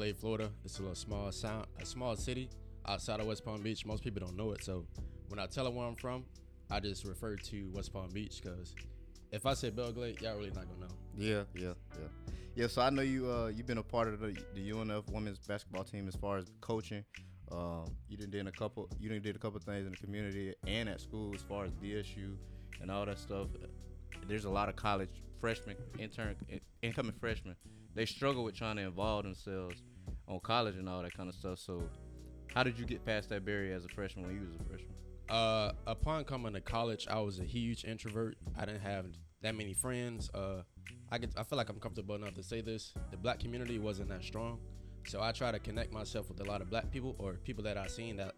Belle Glade, Florida. It's a little small sound, a small city outside of West Palm Beach. Most people don't know it, so when I tell them where I'm from, I just refer to West Palm Beach because if I say Belle Glade, y'all really not gonna know. Yeah, yeah, yeah, yeah. So I know you. Uh, you've been a part of the, the UNF women's basketball team as far as coaching. Um, you didn't did a couple. You didn't did a couple things in the community and at school as far as DSU and all that stuff. There's a lot of college freshmen, intern, incoming freshmen. They struggle with trying to involve themselves on college and all that kind of stuff. So, how did you get past that barrier as a freshman when you was a freshman? Uh, upon coming to college, I was a huge introvert. I didn't have that many friends. Uh, I get, I feel like I'm comfortable enough to say this. The black community wasn't that strong, so I try to connect myself with a lot of black people or people that I seen that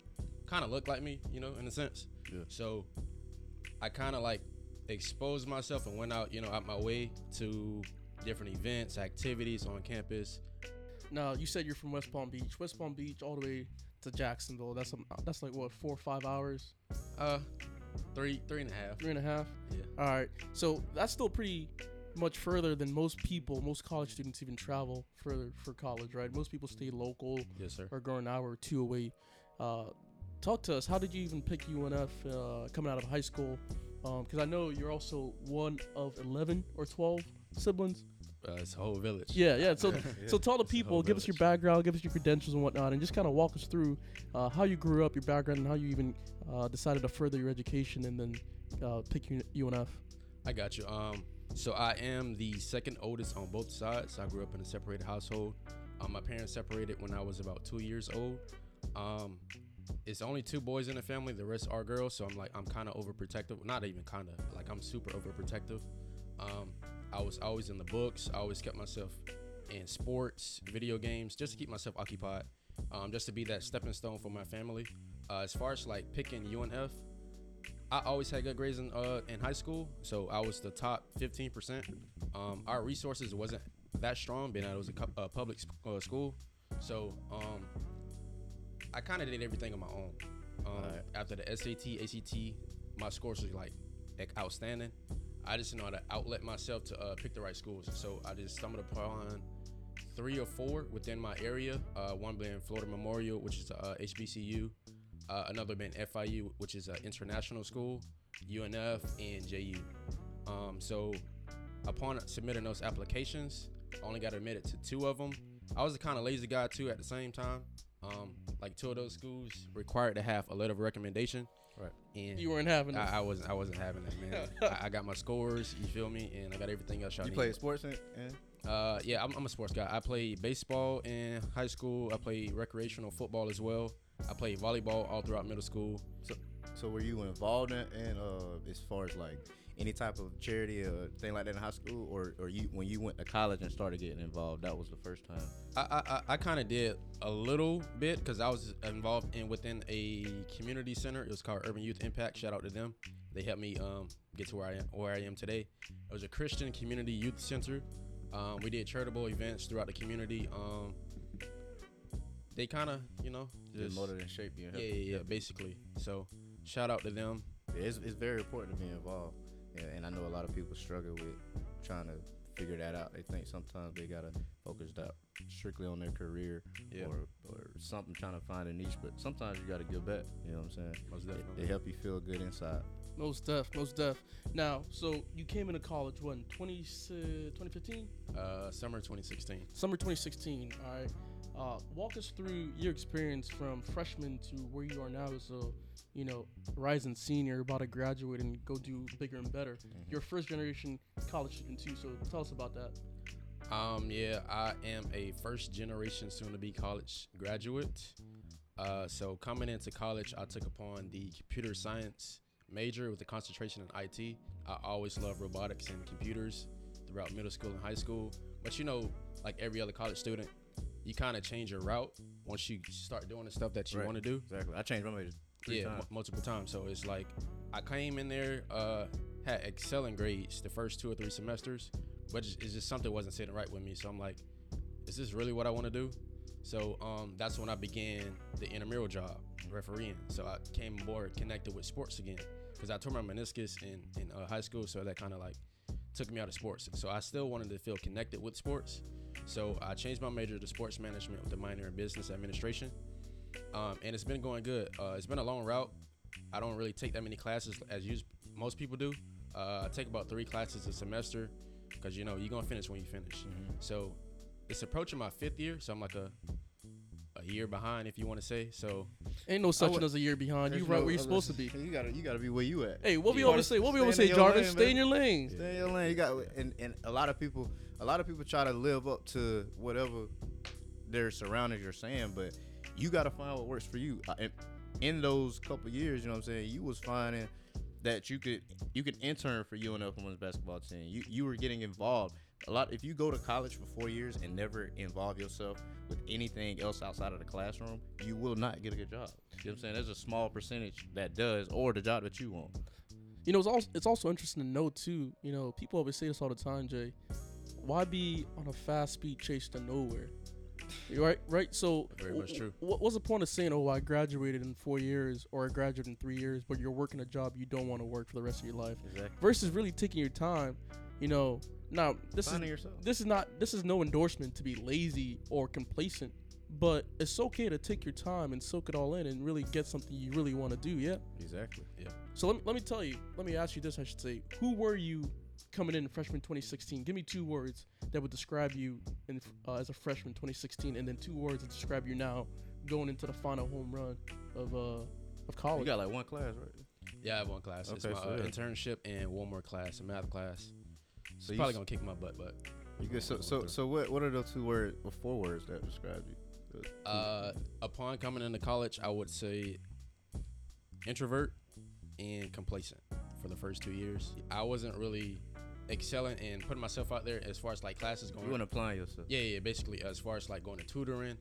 kind of look like me, you know, in a sense. Yeah. So I kind of like exposed myself and went out, you know, out my way to different events, activities on campus. Now, you said you're from West Palm Beach. West Palm Beach, all the way to Jacksonville. That's a, that's like what four or five hours. Uh, three three and a half. Three and a half. Yeah. All right. So that's still pretty much further than most people, most college students even travel further for college, right? Most people stay local. Yes, sir. Or go an hour or two away. Uh, talk to us. How did you even pick UNF uh, coming out of high school? Because um, I know you're also one of 11 or 12 siblings. Uh, it's a whole village. Yeah, yeah. So, yeah. so tell the people, give village. us your background, give us your credentials and whatnot, and just kind of walk us through uh, how you grew up, your background, and how you even uh, decided to further your education and then uh, pick UNF. I got you. Um, so I am the second oldest on both sides. I grew up in a separated household. Um, my parents separated when I was about two years old. Um, it's only two boys in the family. The rest are girls. So I'm like, I'm kind of overprotective. Not even kind of. Like I'm super overprotective. Um, I was always in the books. I always kept myself in sports, video games, just to keep myself occupied. Um, just to be that stepping stone for my family. Uh, as far as like picking UNF, I always had good grades in uh, in high school, so I was the top 15%. Um, our resources wasn't that strong, being that it was a uh, public uh, school. So um, I kind of did everything on my own. Um, right. After the SAT, ACT, my scores were like outstanding. I just know how to outlet myself to uh, pick the right schools. So I just stumbled upon three or four within my area. Uh, one being Florida Memorial, which is a HBCU. Uh, another being FIU, which is an international school. UNF and JU. Um, so upon submitting those applications, I only got admitted to two of them. I was a kind of lazy guy too at the same time. Um, like two of those schools required to have a letter of recommendation. Right. And you weren't having. I, I wasn't. I wasn't having that, man. I, I, got my scores. You feel me? And I got everything else. You need. played sports and. Uh, yeah, I'm, I'm, a sports guy. I played baseball in high school. I played recreational football as well. I played volleyball all throughout middle school. So, so were you involved in, in uh, as far as like any type of charity or thing like that in high school, or, or you when you went to college and started getting involved, that was the first time? I I, I kind of did a little bit because I was involved in within a community center. It was called Urban Youth Impact. Shout out to them. They helped me um, get to where I am where I am today. It was a Christian community youth center. Um, we did charitable events throughout the community. Um, they kind of, you know, just molded and shaped you. Yeah, yeah, yeah, basically. So shout out to them. It's, it's very important to be involved. Yeah, and I know a lot of people struggle with trying to figure that out. They think sometimes they gotta focus that strictly on their career yeah. or or something trying to find a niche. But sometimes you gotta give back. You know what I'm saying? Most definitely. They, help you feel good inside. Most def, most def. Now, so you came into college when 20, 2015? Uh, summer 2016. Summer 2016. All right. Uh, walk us through your experience from freshman to where you are now as a you know, rising senior, about to graduate and go do bigger and better. Mm-hmm. You're first generation college student too, so tell us about that. Um, yeah, I am a first generation soon to be college graduate. Uh, so coming into college, I took upon the computer science major with a concentration in IT. I always loved robotics and computers throughout middle school and high school. But you know, like every other college student, you kind of change your route once you start doing the stuff that you right. want to do. Exactly. I changed my major yeah, m- multiple times. So it's like I came in there, uh, had excelling grades the first two or three semesters, but it's just something wasn't sitting right with me. So I'm like, is this really what I want to do? So um, that's when I began the intramural job, refereeing. So I came more connected with sports again because I tore my meniscus in in uh, high school, so that kind of like took me out of sports. So I still wanted to feel connected with sports, So I changed my major to sports management with a minor in business administration, um, and it's been going good. Uh, it's been a long route. I don't really take that many classes as you, most people do. Uh, I take about three classes a semester because you know you're gonna finish when you finish. So it's approaching my fifth year, so I'm like a a year behind, if you want to say. So Ain't no such thing as a year behind. You There's right no where you're supposed to be. You gotta you gotta be where you at. Hey, what we You always gotta say? What we stay always say, Jarvis? lane, Stay in your lane. Stay in your lane. You got and, and a lot of people a lot of people try to live up to whatever their surroundings are saying, but you gotta find what works for you. Uh, and in those couple years, you know what I'm saying, you was finding that you could you could intern for UNF women's basketball team. You you were getting involved. A lot if you go to college for four years and never involve yourself with anything else outside of the classroom, you will not get a good job. You know what I'm saying? There's a small percentage that does or the job that you want. You know, it's also it's also interesting to know too. You know, people always say this all the time, Jay. Why be on a fast speed chase to nowhere? Right, right. So, Very much true. What, what's the point of saying, "Oh, I graduated in four years" or "I graduated in three years," but you're working a job you don't want to work for the rest of your life? Exactly. Versus really taking your time. You know, now this Finding is yourself. this is not this is no endorsement to be lazy or complacent, but it's okay to take your time and soak it all in and really get something you really want to do. Yeah. Exactly. Yeah. So let me, let me tell you, let me ask you this, I should say. Who were you coming in freshman 2016? Give me two words that would describe you in, uh, as a freshman 2016, and then two words that describe you now going into the final home run of uh, of college. You got like one class, right? yeah, I have one class. it's my so uh, yeah. internship and one more class, a math class. So It's you probably s- gonna kick my butt, but You good? So so so what what are those two words or four words that describe you? Uh, upon coming into college, I would say introvert and complacent for the first two years. I wasn't really excelling and putting myself out there as far as like classes going. you want to apply yourself. yeah, yeah, basically as far as like going to tutoring,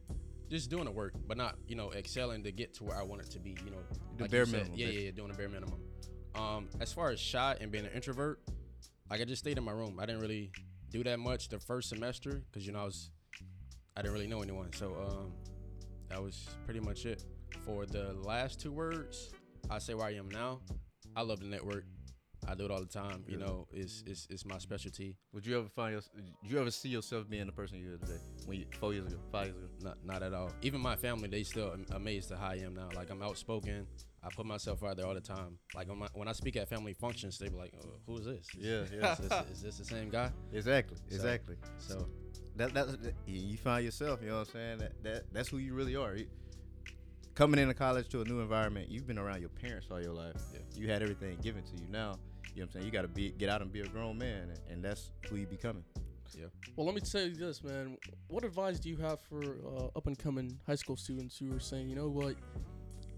just doing the work, but not you know excelling to get to where I want it to be. You know, The like bare minimum, Yeah, yeah, yeah, doing the bare minimum. Um, as far as shy and being an introvert, like I just stayed in my room. I didn't really do that much the first semester because you know I was I didn't really know anyone. So um, that was pretty much it. For the last two words, I say where I am now. I love the network. I do it all the time. You know, it's, it's it's my specialty. Would you ever find your, you ever see yourself being the person you are today? When you, four years ago, five years ago. Not not at all. Even my family, they still am- amazed at how I am now. Like I'm outspoken. I put myself out there all the time. Like when, my, when I speak at family functions, they be like, oh, "Who is this? Yeah, yeah. Is this, is this the same guy?" Exactly. Exactly. So that that's that, you find yourself. You know what I'm saying? That that that's who you really are. You, coming into college to a new environment, you've been around your parents all your life. Yeah. You had everything given to you. Now, you know what I'm saying? You got to be get out and be a grown man, and, and that's who you becoming. Yeah. Well, let me tell you this, man. What advice do you have for uh, up and coming high school students who are saying, you know what,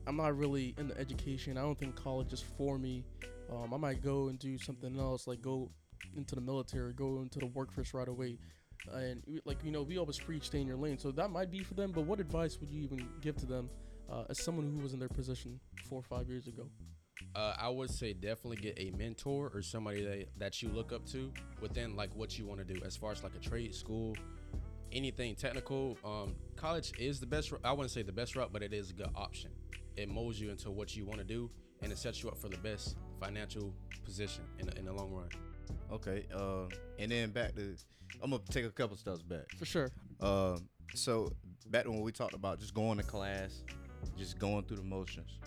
I'm not really into education. I don't think college is for me. Um, I might go and do something else, like go into the military, go into the workforce right away. And like you know, we always preach stay in your lane, so that might be for them. But what advice would you even give to them uh, as someone who was in their position four or five years ago? Uh, I would say definitely get a mentor or somebody that that you look up to within like what you want to do as far as like a trade school, anything technical. Um, college is the best. I wouldn't say the best route, but it is a good option. It molds you into what you want to do, and it sets you up for the best financial position in the, in the long run. Okay. Uh, and then back to, I'm gonna take a couple steps back. For sure. Um, so back to when we talked about just going to class, just going through the motions.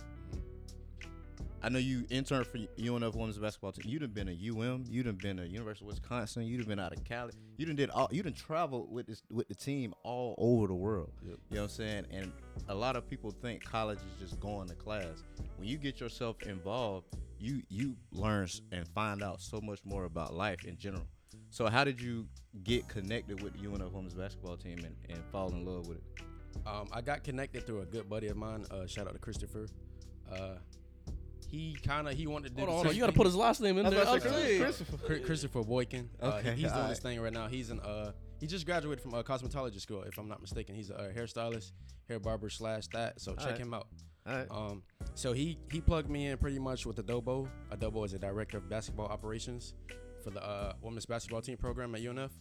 I know you interned for UNF women's basketball team. You'd have been a UM. You'd have been a University of Wisconsin. You'd have been out of Cali. You done did all. You done traveled with this with the team all over the world. Yep. You know what I'm saying? And a lot of people think college is just going to class. When you get yourself involved, you you learn and find out so much more about life in general. So how did you get connected with the UNF women's basketball team and, and fall in love with it? Um, I got connected through a good buddy of mine. Uh, shout out to Christopher. Uh, he kind of he wanted to do Hold on, hold on. You got to put his last name in I was there. about to say, Okay. Christopher. Chri- Christopher Boykin. Uh, Okay, he- he's doing this thing right now. He's in uh he just graduated from a cosmetology school, if I'm not mistaken. He's a uh, hairstylist, hair barber slash that. So check Alright. him out. All right. Um, so he he plugged me in pretty much with Adobo. Adobo is a director of basketball operations for the uh, women's basketball team program at UNF.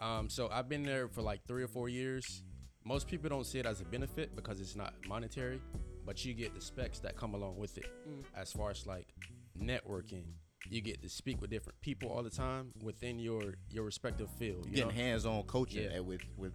Um, so I've been there for like three or four years. Most people don't see it as a benefit because it's not monetary, but you get the specs that come along with it, Mm. as far as like networking, you get to speak with different people all the time within your your respective field. You Getting know? hands-on coaching Yeah. with with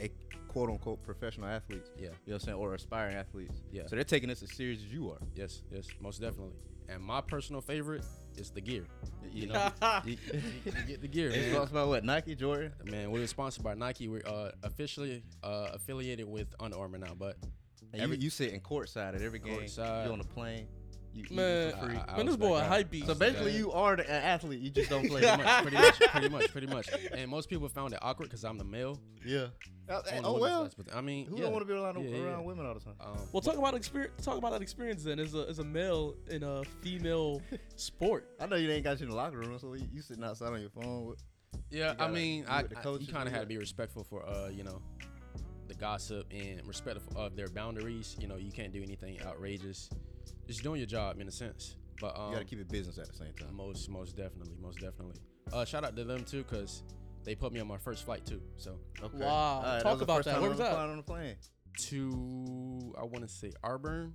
a quote unquote professional athletes. Yeah. You know what I'm saying, or aspiring athletes. Yeah. So they're taking this as serious as you are. Yes, yes, most definitely. And my personal favorite is the gear. You know, You, you- you get the gear, It's man. sponsored by what? Nike, Jordan. Man, we're sponsored by Nike. We're uh, officially uh, affiliated with Under Armour now, but And Every- you, you sit in courtside at every game. Courtside. You on the plane. You eat Man, for free. I- I man, this boy that a guy. hype beast. so basically, you are the, an athlete. You just don't play. pretty much, pretty much, pretty much, pretty much. And most people found it awkward because I'm the male. yeah. Oh, oh well. side, But I mean, Who yeah. don't want to be around, Yeah, yeah, around yeah. women all the time? Um, Well, talk about experience. Talk about that experience then. As a as a male in a female sport. I know you ain't got you in the locker room, so you, you sitting outside on your phone. With, Yeah, You I gotta mean, be I, I- you kind of had to be respectful for, uh, you know, the gossip and respectful of their boundaries. You know, you can't do anything outrageous. Just doing your job in a sense. But um, you got to keep it business at the same time. most, most definitely, most definitely. Uh, shout out to them too, cause they put me on my first flight too. So Okay. Wow. All right, Talk was the about first that. time Where was the that? plane- On the plane. to I want to say Auburn.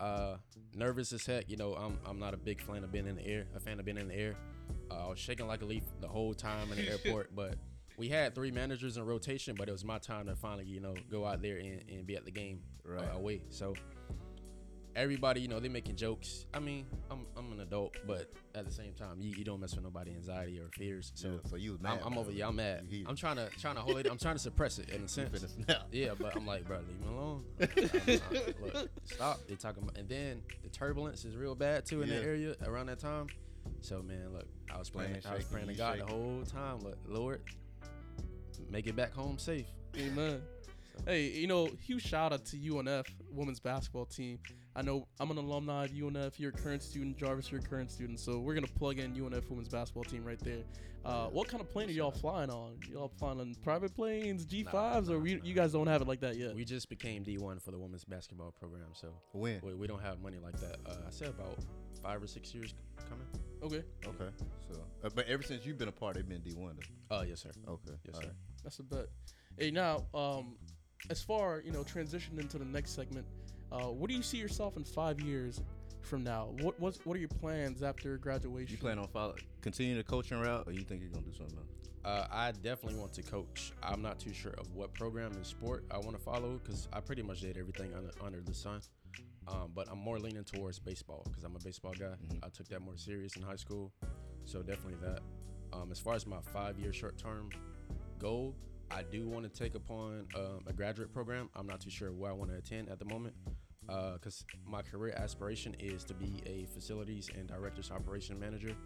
Uh, nervous as heck. You know, I'm I'm not a big fan of being in the air. A fan of being in the air. Uh, I was shaking like a leaf the whole time in the airport, but we had three managers in rotation, but it was my time to finally, you know, go out there and, and be at the game Right. uh, away. So everybody, you know, they're making jokes. I mean, I'm I'm an adult, but at the same time, you, you don't mess with nobody anxiety or fears. So So, so you was I'm, mad. I'm over. Yeah, I'm mad. I'm trying to trying to hold it. I'm trying to suppress it in a sense. Yeah, but I'm like, bro, leave me alone. I'm- I'm- look, stop. They talking about, and then the turbulence is real bad too in Yeah. that area around that time. So man, look, I was praying. I was praying to God shaking. the whole time. Look, Lord, make it back home safe. Amen. Hey, you know, huge shout out to UNF women's basketball team. I know I'm an alumni of UNF. You're a current student. Jarvis, you're a current student. So we're gonna plug in UNF women's basketball team right there. Uh, what kind of plane are y'all flying on? Y'all flying on private planes, G5s, or we, you guys don't have it like that yet? We just became D1 for the women's basketball program, so When? we, we don't have money like that. Uh, I said about five or six years coming. Okay, Okay. So, uh, but ever since you've been a part, they've been D one. though. Oh yes, sir. Okay. Yes, all sir. right. that's a bet. Hey, now, um, as far you know, transition into the next segment. Uh, what do you see yourself in five years from now? What what's, what are your plans after graduation? You plan on follow, continue the coaching route, or you think you're gonna do something else? Uh, I definitely want to coach. I'm not too sure of what program in sport I want to follow because I pretty much did everything under, under the sun. Um, but I'm more leaning towards baseball because I'm a baseball guy. Mhm. I took that more serious in high school, so definitely that. Um, as far as my five-year short-term goal, I do want to take upon um, a graduate program. I'm not too sure where I want to attend at the moment because my career aspiration is to be a facilities and directors operation manager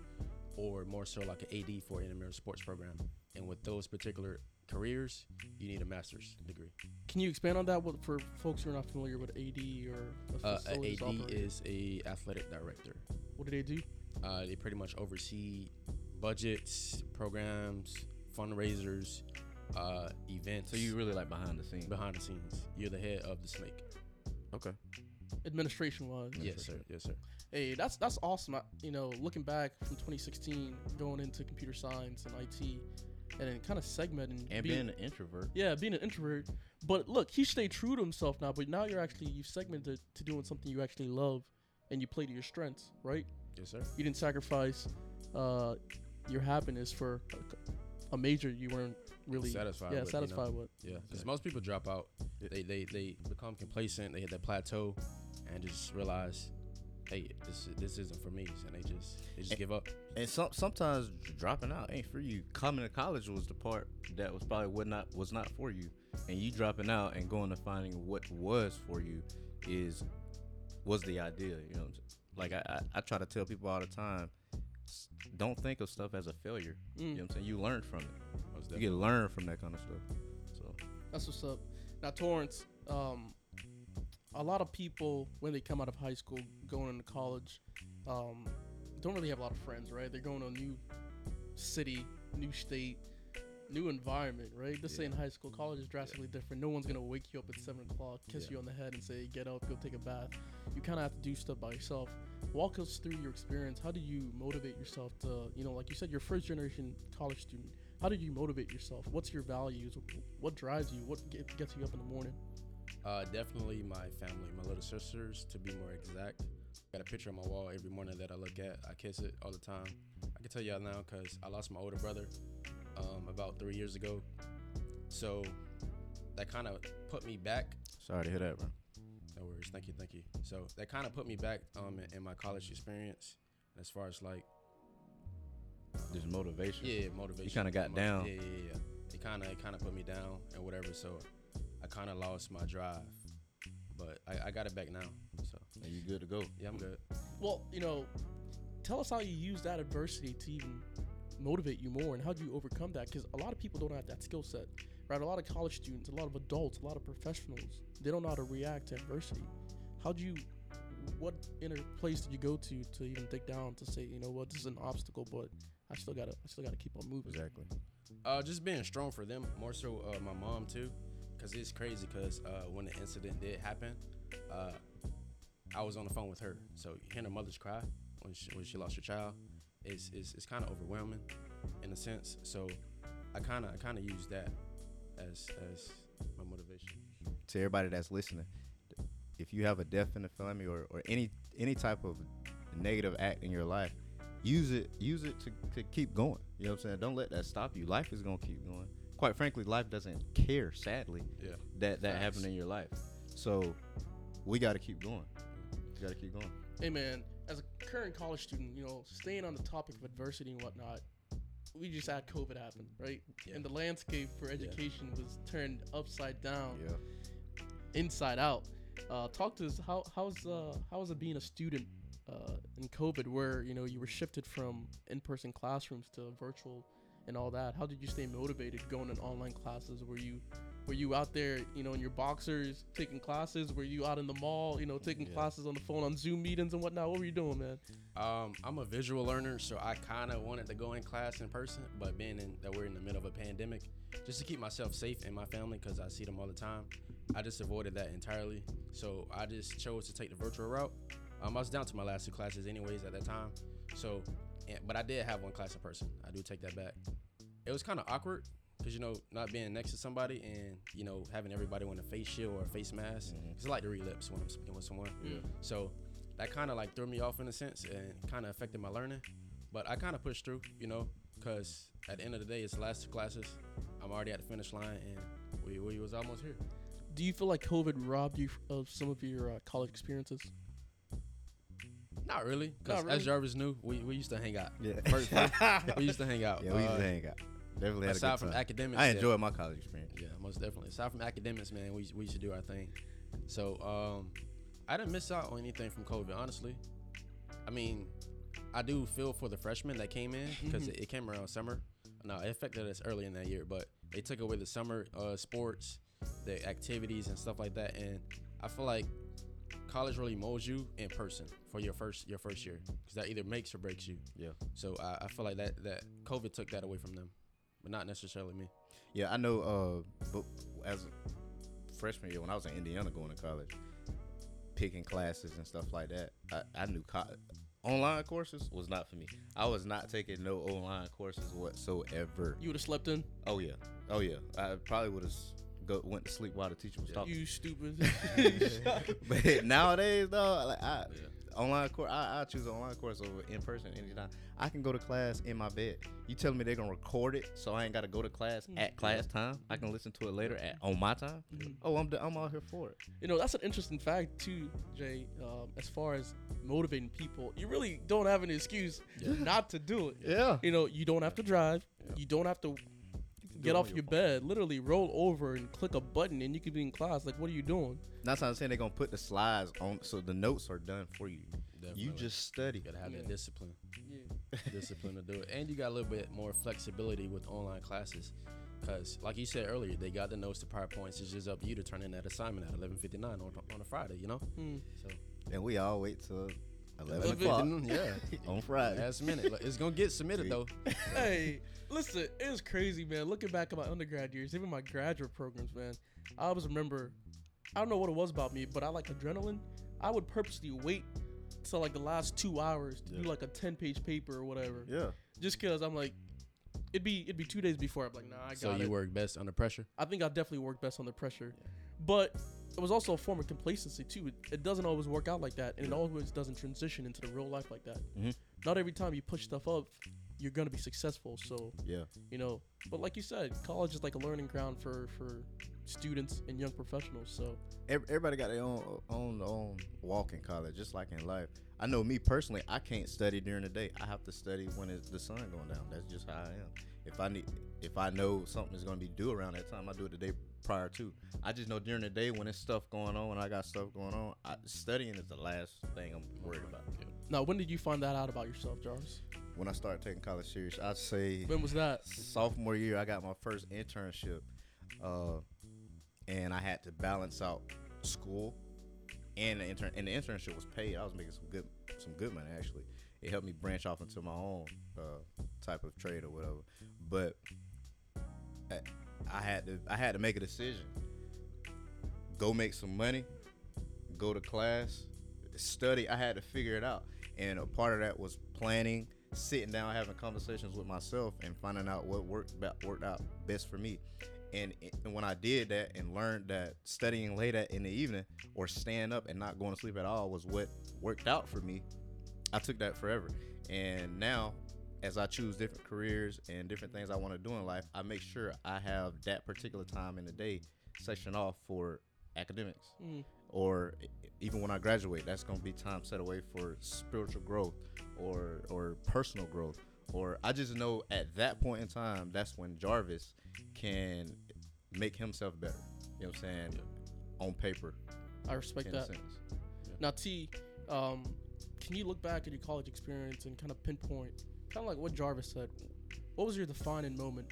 or more so like an AD for an intramural sports program. And with those particular careers, you need a master's degree. Can you expand on that what, for folks who are not familiar with AD or a Uh, a AD operator? is a athletic director. What do they do? Uh, they pretty much oversee budgets, programs, fundraisers, uh, events. So you really like behind the scenes? behind the scenes. You're the head of the snake. Okay. Administration wise. Yes, sir. Yes, sir. Hey, that's that's awesome. I, you know, looking back from 2016, going into computer science and IT, and then kind of segmenting And being an introvert. yeah, being an introvert. But look, he stayed true to himself now. But now you're actually you've segmented to doing something you actually love, and you play to your strengths, right? Yes, sir. You didn't sacrifice uh, your happiness for a, a major you weren't really Satisfied yeah with, you know. satisfied with. Yeah, because most people drop out. They, they they become complacent. They hit that plateau, and just realize, hey, this this isn't for me, and they just they just And- give up. And some sometimes dropping out ain't for you. Coming to college was the part that was probably what not was not for you. And you dropping out and going to finding what was for you is was the idea. You know, what I'm saying? like I, I I try to tell people all the time, don't think of stuff as a failure. Mm, You know what I'm saying? You learn from it. You get to learn from that kind of stuff. So That's what's up. Now, Torrance, um, a lot of people when they come out of high school, going into college, um, don't really have a lot of friends, right? They're going to a new city, new state, new environment, right? Just say in high school, college is drastically different. No one's gonna wake you up at seven o'clock, kiss Yeah. you on the head, and say, "Get up, go take a bath." You kind of have to do stuff by yourself. Walk us through your experience. How do you motivate yourself to, you know, like you said, you're a first generation college student. How did you motivate yourself? What's your values? What drives you? What gets you up in the morning? Uh, definitely my family, my little sisters, to be more exact. got a picture on my wall every morning that I look at. I kiss it all the time. I can tell y'all now because I lost my older brother um, about three years ago. So that kind of put me back. Sorry to hear that, bro. No worries. Thank you. Thank you. So that kind of put me back um, in, in my college experience as far as like, Just motivation. yeah, motivation. You kinda got Mo- down. Yeah, yeah, yeah. It kind of it kind of put me down and whatever. So I kind of lost my drive. But I, I got it back now. So And you good to go. yeah, I'm good. Well, you know, tell us how you use that adversity to even motivate you more, and how do you overcome that? Because a lot of people don't have that skill set, right? A lot of college students, a lot of adults, a lot of professionals, they don't know how to react to adversity. How do you? What inner place did you go to to even dig down to say, you know what, this is an obstacle, but I still gotta, I still gotta keep on moving. Exactly. Uh, just being strong for them, more so uh, my mom too, because it's crazy. Because uh, when the incident did happen, uh, I was on the phone with her. So hearing her mother's cry when she, when she lost her child is is, is kind of overwhelming, in a sense. So I kind of I kind of use that as as my motivation. To everybody that's listening, if you have a death in the family or, or any any type of negative act in your life, use it use it to, to keep going. You know what I'm saying? Don't let that stop you. Life is gonna keep going. Quite frankly, life doesn't care, sadly, Yeah. that that Facts. happened in your life. So we gotta keep going. We gotta keep going. Hey man, as a current college student, you know, staying on the topic of adversity and whatnot, we just had COVID happen, right? Yeah. And the landscape for education was turned upside down, Yeah. inside out. Uh, talk to us. How how's uh how was it being a student uh, in COVID, where you know you were shifted from in-person classrooms to virtual and all that? How did you stay motivated going in online classes? Were you were you out there, you know, in your boxers taking classes? Were you out in the mall, you know, taking Yeah. classes on the phone on Zoom meetings and whatnot? What were you doing, man? Um, I'm a visual learner, so I kind of wanted to go in class in person, but being in that we're in the middle of a pandemic, just to keep myself safe and my family, because I see them all the time, I just avoided that entirely. So I just chose to take the virtual route. Um, I was down to my last two classes, anyways, at that time. So, and, but I did have one class in person. I do take that back. It was kind of awkward because you know not being next to somebody and you know having everybody wearing a face shield or a face mask. Mhm. It's like the relapse when I'm speaking with someone. Yeah. So that kind of like threw me off in a sense and kind of affected my learning. But I kind of pushed through, you know, because at the end of the day, it's the last two classes. I'm already at the finish line and we, we was almost here. Do you feel like COVID robbed you of some of your uh, college experiences? Not really, because Not really? as Jarvis knew, we, we used to hang out. Yeah. First- we used to hang out. Yeah, we used Uh, to hang out. Definitely had a aside good from time. academics, I yeah. enjoyed my college experience. Yeah, most definitely. Aside from academics, man, we we used to do our thing. So um, I didn't miss out on anything from COVID, honestly. I mean, I do feel for the freshmen that came in because it, it came around summer. No, it affected us early in that year, but they took away the summer uh, sports, the activities and stuff like that, and I feel like college really molds you in person for your first your first year because that either makes or breaks you. Yeah. So I, I feel like that that COVID took that away from them, but not necessarily me. Yeah, I know. Uh, but as a freshman year, when I was in Indiana going to college, picking classes and stuff like that, I, I knew co- online courses was not for me. I was not taking no online courses whatsoever. You would have slept in. Oh yeah, oh yeah. I probably would have go went to sleep while the teacher was talking. You stupid. but nowadays, though, like I, online course, I, I choose an online course over in person anytime. I can go to class in my bed. You telling me they're gonna record it, so I ain't gotta go to class Mm. at class time. I can listen to it later at on my time. Mhm. Oh, I'm d- I'm out here for it. You know, that's an interesting fact too, Jay. Um, as far as motivating people, you really don't have an excuse Yeah. not to do it. Yeah. You know, you don't have to drive. Yeah. You don't have to do get off your your bed. Literally roll over and click a button, and you could be in class. Like, what are you doing? That's what I'm saying. They're gonna put the slides on, so the notes are done for you. You just study. You gotta have Yeah. that discipline. Yeah. discipline to do it. And you got a little bit more flexibility with online classes. Because, like you said earlier, they got the notes to PowerPoints. It's just up to you to turn in that assignment at 11.59 on, on a Friday, you know? Hmm. So, And we all wait till 11 o'clock Yeah. on Friday. last minute. Like, It's going to get submitted, though. hey, listen, it was crazy, man. Looking back at my undergrad years, even my graduate programs, man, I always remember. I don't know what it was about me, but I like adrenaline. I would purposely wait till like the last two hours to do like a ten page paper or whatever, Yeah. just cause I'm like, it'd be it'd be two days before I'm like, nah, I got So, it. you work best under pressure? I think I definitely work best under pressure. But it was also a form of complacency too. It, it doesn't always work out like that, and it always doesn't transition into the real life like that. Mhm. Not every time you push stuff up, you're gonna be successful. So Yeah. you know, but like you said, college is like a learning ground for for students and young professionals. So Everybody got their own own own walk in college, just like in life. I know me personally, I can't study during the day. I have to study when it's the sun going down. That's just how I am. If I need, if I know something is going to be due around that time, I do it the day prior to. I just know during the day when there's stuff going on, when I got stuff going on, I, studying is the last thing I'm worried about. now, when did you find that out about yourself, Jarvis? When I started taking college serious, I'd say When was that? sophomore year, I got my first internship, uh, and I had to balance out school and the intern. And the internship was paid. I was making some good some good money actually. It helped me branch off into my own uh, type of trade or whatever. But I, I had to I had to make a decision. Go make some money, go to class, study. I had to figure it out, and a part of that was planning, sitting down, having conversations with myself, and finding out what worked worked out best for me. And, and when I did that and learned that studying late at in the evening or staying up and not going to sleep at all was what worked out for me, I took that forever. And now, as I choose different careers and different things I want to do in life, I make sure I have that particular time in the day sectioned off for academics. Mm. Or even when I graduate, that's going to be time set away for spiritual growth or or personal growth. Or I just know at that point in time, that's when Jarvis can make himself better. You know what I'm saying? On paper, I respect that. sense. Now, T, um, can you look back at your college experience and kind of pinpoint, kind of like what Jarvis said, what was your defining moment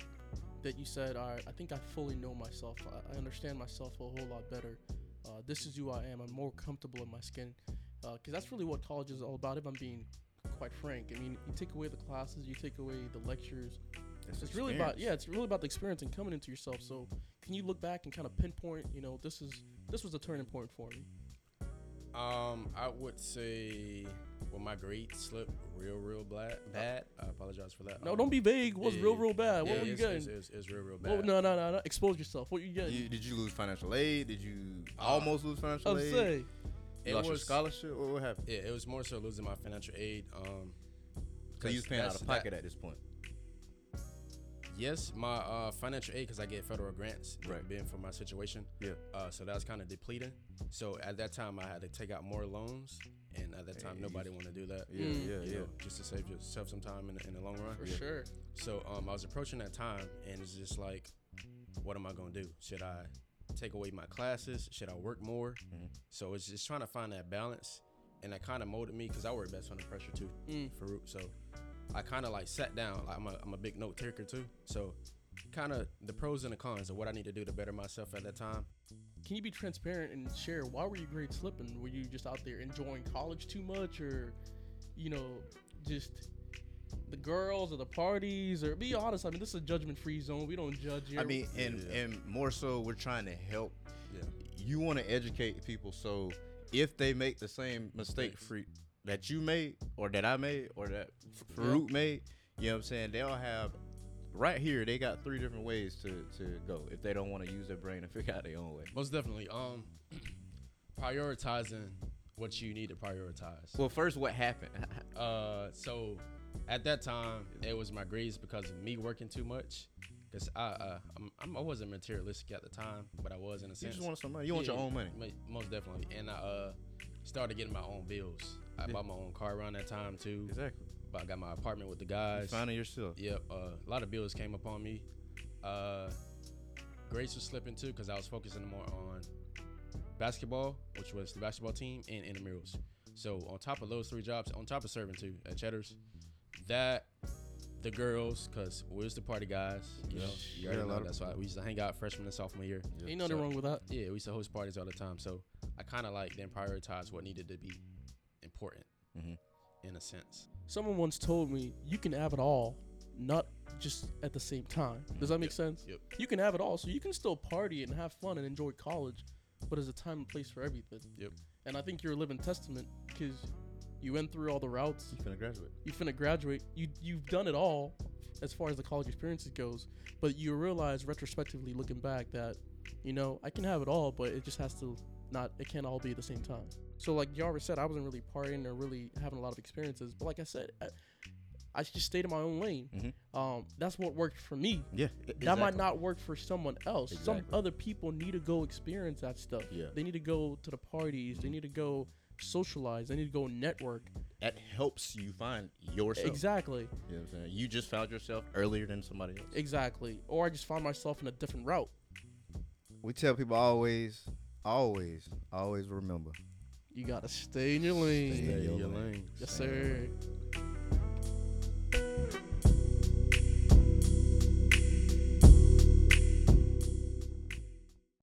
that you said, all right, I think I fully know myself. I, I understand myself a whole lot better. Uh, this is who I am. I'm more comfortable in my skin. Because that's really what college is all about, if I'm being quite frank. I mean, you take away the classes, you take away the lectures. It's, really about yeah, it's really about the experience and coming into yourself. So, can you look back and kind of pinpoint, you know, this is this was a turning point for me. Um, I would say when my grades slipped real, real bad. Bad. I apologize for that. No, Um, don't be vague. What's yeah, real, real bad? What were you getting? It's, it's, it's real, real bad. Oh, no, no, no, no. Expose yourself. What you getting? You, did you lose financial aid? Did you Uh, almost lose I financial aid? say, You It lost your was- scholarship? What, what happened? Yeah, it was more so losing my financial aid. Um, So you was 'cause paying out of pocket that- at this point. Yes, my uh, financial aid because I get federal grants, Right. Being for my situation, Yeah. Uh, so that was kind of depleting. So at that time, I had to take out more loans, and at that time, Hey, nobody wanted to do that. Yeah, Mm. yeah, you yeah. know, just to save yourself some time in the, in the long run. for sure. So um, I was approaching that time, and it's just like, what am I gonna do? Should I take away my classes? Should I work more? Mhm. So it's just trying to find that balance, and that kind of molded me because I work best under pressure too, Mm. Farouk. So I kind of like sat down. Like I'm a, I'm a big note taker too. So kind of the pros and the cons of what I need to do to better myself at that time. Can you be transparent and share why were your grades slipping? Were you just out there enjoying college too much, or you know, just the girls or the parties? Or be honest. I mean, this is a judgment-free zone. We don't judge here. I mean, and Yeah. and more so, we're trying to help. Yeah. You want to educate people, so if they make the same mistake Mistakes. for, that you made, or that I made, or that F- Farouk made, you know what I'm saying? They'll have right here. They got three different ways to to go if they don't want to use their brain and figure out their own way. Most definitely. Um, prioritizing what you need to prioritize. Well, first, what happened? Uh, so at that time, it was my grades because of me working too much. Cause I, uh, I'm, I'm, I wasn't materialistic at the time, but I was in a you sense. just want some money. You want your own money. Most definitely. And I uh, started getting my own bills. I Yeah. bought my own car around that time too. Exactly. But I got my apartment with the You guys. finding yourself. Yep. Uh, a lot of bills came upon me. Uh, grades was slipping too because I was focusing more on basketball, which was the basketball team, and intramurals. So on top of those three jobs, on top of serving too at Cheddar's, that the girls, cause we was the party guys. You know, you Yeah, already a know lot of- that's why we used to hang out freshman and sophomore year. ain't nothing so- wrong with that. Yeah, we used to host parties all the time. So I kind of like then prioritize what needed to be important Mhm. In a sense. Someone once told me you can have it all, not just at the same time. Does that make sense? Yep. You can have it all, so you can still party and have fun and enjoy college, but there's a time and place for everything. Yep. And I think you're a living testament because you went through all the routes. You finna graduate. You finna graduate. You you've done it all as far as the college experiences goes, but you realize retrospectively looking back that You know, I can have it all, but it just has to not. It can't all be at the same time. So like Jarvis said, I wasn't really partying or really having a lot of experiences. But like I said, I, I just stayed in my own lane. Mhm. Um, that's what worked for me. Yeah, That might not work for someone else. Some other people need to go experience that stuff. Yeah. They need to go to the parties. They need to go socialize. They need to go network. That helps you find yourself. Exactly. You know what I'm saying? You just found yourself earlier than somebody else. Exactly. Or I just found myself in a different route. We tell people always, always, always remember. You gotta stay in your lane. Stay in your your lane. lane. Yes, sir.